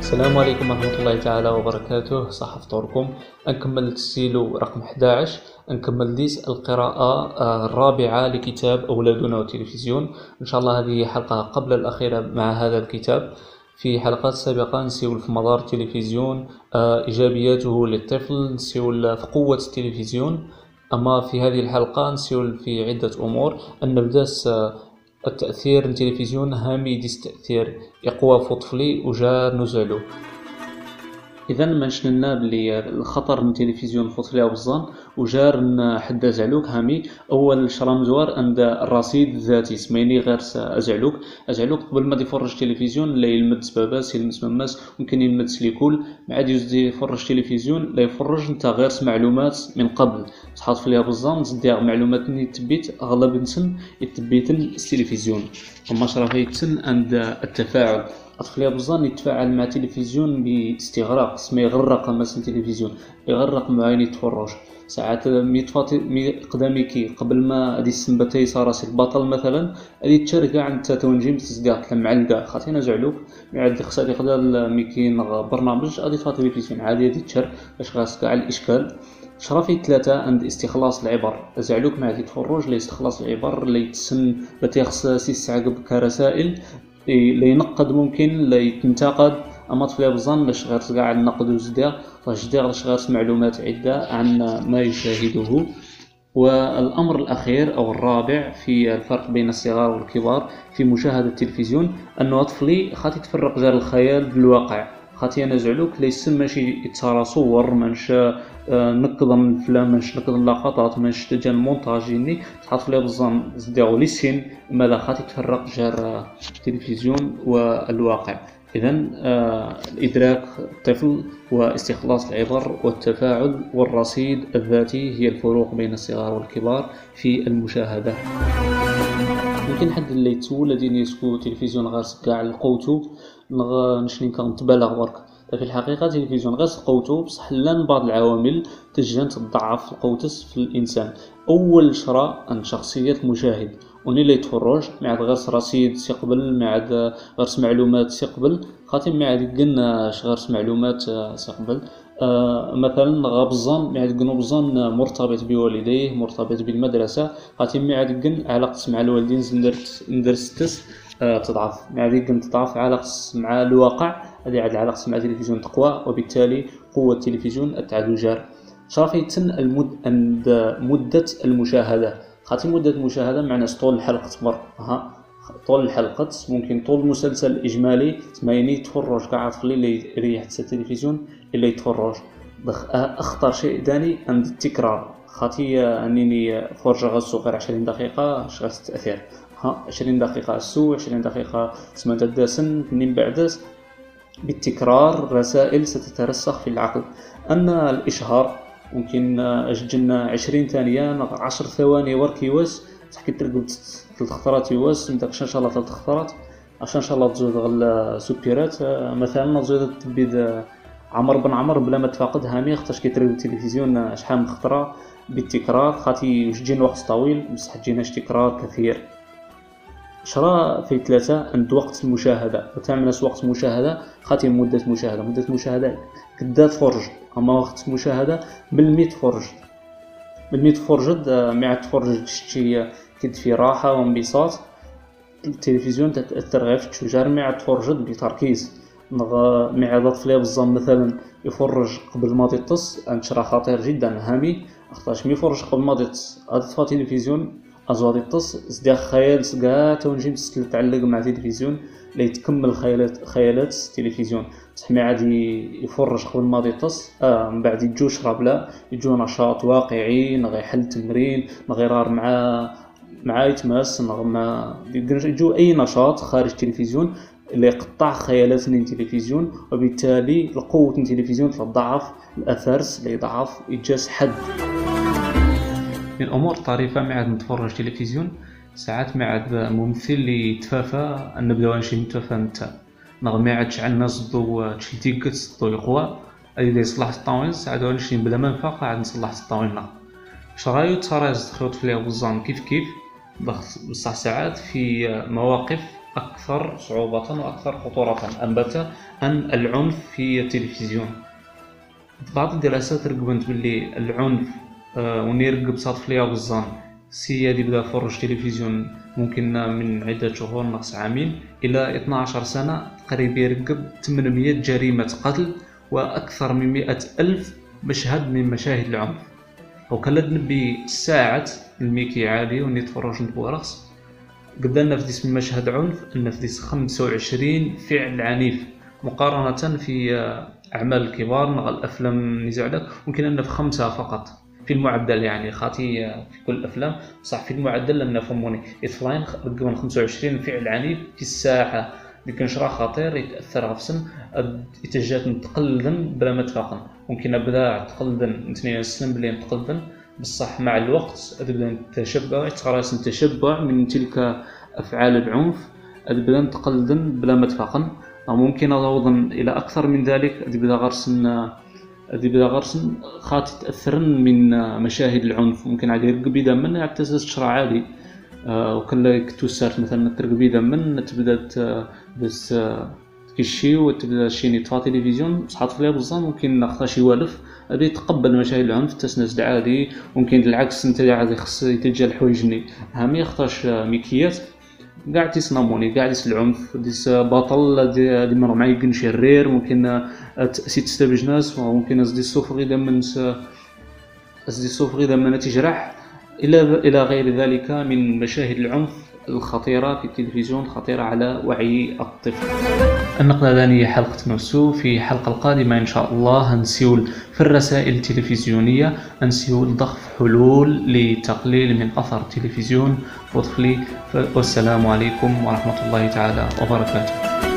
السلام عليكم ورحمة الله تعالى وبركاته. صح فطوركم. نكمل التسجيل رقم 11 نكمل ديس القراءة آه، الرابعة لكتاب أولادنا والتلفزيون إن شاء الله هذه حلقة قبل الأخيرة مع هذا الكتاب. في حلقات سابقة نسيول في مدار التلفزيون آه، إيجابياته للطفل نسيول في قوة التلفزيون. أما في هذه الحلقة نسيول في عدة أمور. أن نبدأ التأثير التلفزيون هامي ديس تأثير يقوى فطفلي وجا نزلو. إذا ما نشننا بلي الخطر من التلفزيون الفطري بزان وجار حدا زعلوك هامي أول شرا مزوار عند الرصيد الذاتي سميني غير أزعلوك. أزعلوك قبل ما يفرج تلفزيون لا يلمد باباس يلمد مماس ممكن يلمد سليكول. ما عاد يفرج تلفزيون لا يفرج نتا غير معلومات من قبل. تحط في ليها بزان تزدي معلومات اللي تبيت أغلب نسن يتبيتن التلفزيون. وما شرا يتسن عند التفاعل. أطفال بزان يتفاعل مع التلفزيون باستغراق سما يغرق مثلا التلفزيون يغرق معاين يتفرج. ساعات ميطفى مي قداميكي قبل ما هادي السنبة تيسا راسي البطل مثلا هادي تشرقع عند تونجيم تسقاط معلقة خاطينا زعلوك. مي عاد خصها يقدر ميكين برنامج غادي تفا تلفزيون عادي هادي تشر باش غاسقع الإشكال. شرفي ثلاثة عند استخلاص العبر. زعلوك ما غادي تفرج لا استخلاص العبر لا يتسن لا تيخص سي ساعة كرسائل لا ينقد ممكن لا يتنتقد أما طفل بزان لاش غير كاع النقد وزدا فجدير لاش غير معلومات عدة عن ما يشاهده. والأمر الأخير أو الرابع في الفرق بين الصغار والكبار في مشاهدة التلفزيون أنه طفلي خاطي تفرق غير الخيال بالواقع. خاطي أنا زعلوك ليس ماشي يتصارى صور مانش آه، نقض الفلام مانش نقض اللقطات مانش تجا المونتاج تحط فيها بزان زداو لي سين ماذا خاطي تفرق جار التلفزيون والواقع. إذا آه الإدراك الطفل واستخلاص العبر والتفاعل والرصيد الذاتي هي الفروق بين الصغار والكبار في المشاهدة. يمكن حد اللي يتسول دين يسكو تلفزيون غير كاع القوتو؟ نغ نشني كنتبالغ برك. في الحقيقة التلفزيون غير سقوتو بصح لأن بعض العوامل تجي تضعف القوتس في الإنسان. أول شرا أن شخصية المشاهد. وني اللي يتفرج عاد غير رصيد ما عاد غير معلومات سيقبل خاطر ما عاد معلومات آه مثلا غابزان ما عاد يقنو بزان مرتبط بوالديه مرتبط بالمدرسة. عاد يقن علاقة مع الوالدين ندرت ندرستس آه تضعف. يقن تضعف علاقة مع الواقع. هذه عاد العلاقة مع التلفزيون تقوى وبالتالي قوة التلفزيون تعد جار شرفيتن المد عند مدة المشاهدة. خاطر مدة المشاهدة معنى طول الحلقة تمر. ها طول الحلقة ممكن طول المسلسل الإجمالي. تمايني تفرج كاع اللي يريح التلفزيون. اللي يتفرج. أخطر شيء داني عند التكرار. خاطي أنني فرجة غسو غير عشرين دقيقة شغل التأثير ها عشرين دقيقة السو عشرين دقيقة تسمى داسن من بعد بالتكرار رسائل ستترسخ في العقل. أما الإشهار ممكن أجلنا عشرين ثانية عشر ثواني ورك يواس تحكي ترقب ثلاث خطرات يواس مداك ان شاء الله ثلاث خطرات. عشان ان شاء الله تزود غل سوبيرات مثلا تزود تبيد عمر بن عمر بلا ما تفاقد هامي خاطرش كيترقب التلفزيون شحال من خطرة بالتكرار خاطي واش وقت طويل بصح تجيناش تكرار كثير. شرا في ثلاثة عند وقت المشاهدة. وتعمل وقت مشاهدة خاطي مدة مشاهدة. مدة مشاهدة كدا تفرج. أما وقت المشاهدة بالمي تفرج. بالمي تفرجد آه، مع تفرج شي كد في راحة وانبساط. التلفزيون تتاثر غير في التشجار مع تفرجد بتركيز. نغ مع ضغط فلي بزام مثلا يفرج قبل ما تطس انشرا خطير جدا هامي اختاش مي يفرج قبل ما تطس هاد تفا تلفزيون ازواد يطس. سدير خيال سكا تونجي تعلق مع التلفزيون ليتكمل خيالات خيالات التلفزيون بصح ما عاد يفرج قبل ما يطس. آه من بعد يجو شرب لا يجو نشاط واقعي نغي يحل تمرين نغي مع مع يتماس ما يجو أي نشاط خارج التلفزيون اللي يقطع خيالات التلفزيون وبالتالي القوة التلفزيون تضعف الأثرس اللي يضعف يجاس حد. من الأمور الطريفة ما عاد نتفرج تلفزيون ساعات ما عاد ممثل اللي يتفافى نبداو نمشي نتفافى نتا. نغمي عاد شعلنا صدو تشلتيكت صدو يقوى هادي يصلح الطاوين ساعات نمشي بلا ما نفاق عاد نصلح الطاوين شرايو تراز خيوط في بزان كيف كيف؟ بصح ساعات في مواقف أكثر صعوبة وأكثر خطورة أنبت عن العنف في التلفزيون. بعض الدراسات رقبت باللي العنف آه، ونيرقب صادف ليا وزان سي اللي بدا فرج تلفزيون ممكن من عدة شهور ناقص عامين إلى 12 سنة تقريبا يرقب 800 جريمة قتل وأكثر من 100 ألف مشهد من مشاهد العنف. وكان نبي الميكي عالي وني تفرج نتبورخص قدرنا في اسم مشهد عنف أن في 25 فعل عنيف مقارنة في أعمال الكبار نغ الأفلام نزعلك ممكن أن في خمسة فقط. في المعدل يعني خاطي في كل الافلام صح في المعدل لأن فهموني. يطفلاين رقم 25 فعل عنيف في الساحة اللي كان شرا خطير يتأثر غفسن يتجات نتقلدن بلا ما تفاقن ممكن ابدا تقلدن نتنين السن بلي نتقلدن بصح مع الوقت تبدا نتشبع تخرج نتشبع من تلك أفعال العنف تبدا نتقلدن بلا ما تفاقن ممكن اظن إلى أكثر من ذلك تبدا غرسن هذه بدا غرسن خاطي تاثرن من مشاهد العنف ممكن عادي يرقبي دمن حتى تشرع عادي. آه، وكلا كتو سارت مثلا ترقبي دمن تبدا بس تكشي وتبدا شي نطفى تلفزيون صحات فيها بزاف ممكن ناخذ شي والف هذه يتقبل مشاهد العنف تسنس عادي ممكن العكس أنت عادي خص يتجا الحوايج هامي يختارش ميكيات قاع تيس ناموني قاع ديس العنف ديس بطل دي, دي مرة معيقن شرير ممكن سيت تستبج ناس ممكن دي السوف غيدا من دي السوف غيدا من تجرح إلى إلى غير ذلك من مشاهد العنف. الخطيرة في التلفزيون خطيرة على وعي الطفل. النقلة هذه حلقة نفسو في الحلقة القادمة إن شاء الله هنسيول في الرسائل التلفزيونية هنسيول ضخف حلول لتقليل من أثر التلفزيون. وطفلي والسلام عليكم ورحمة الله تعالى وبركاته.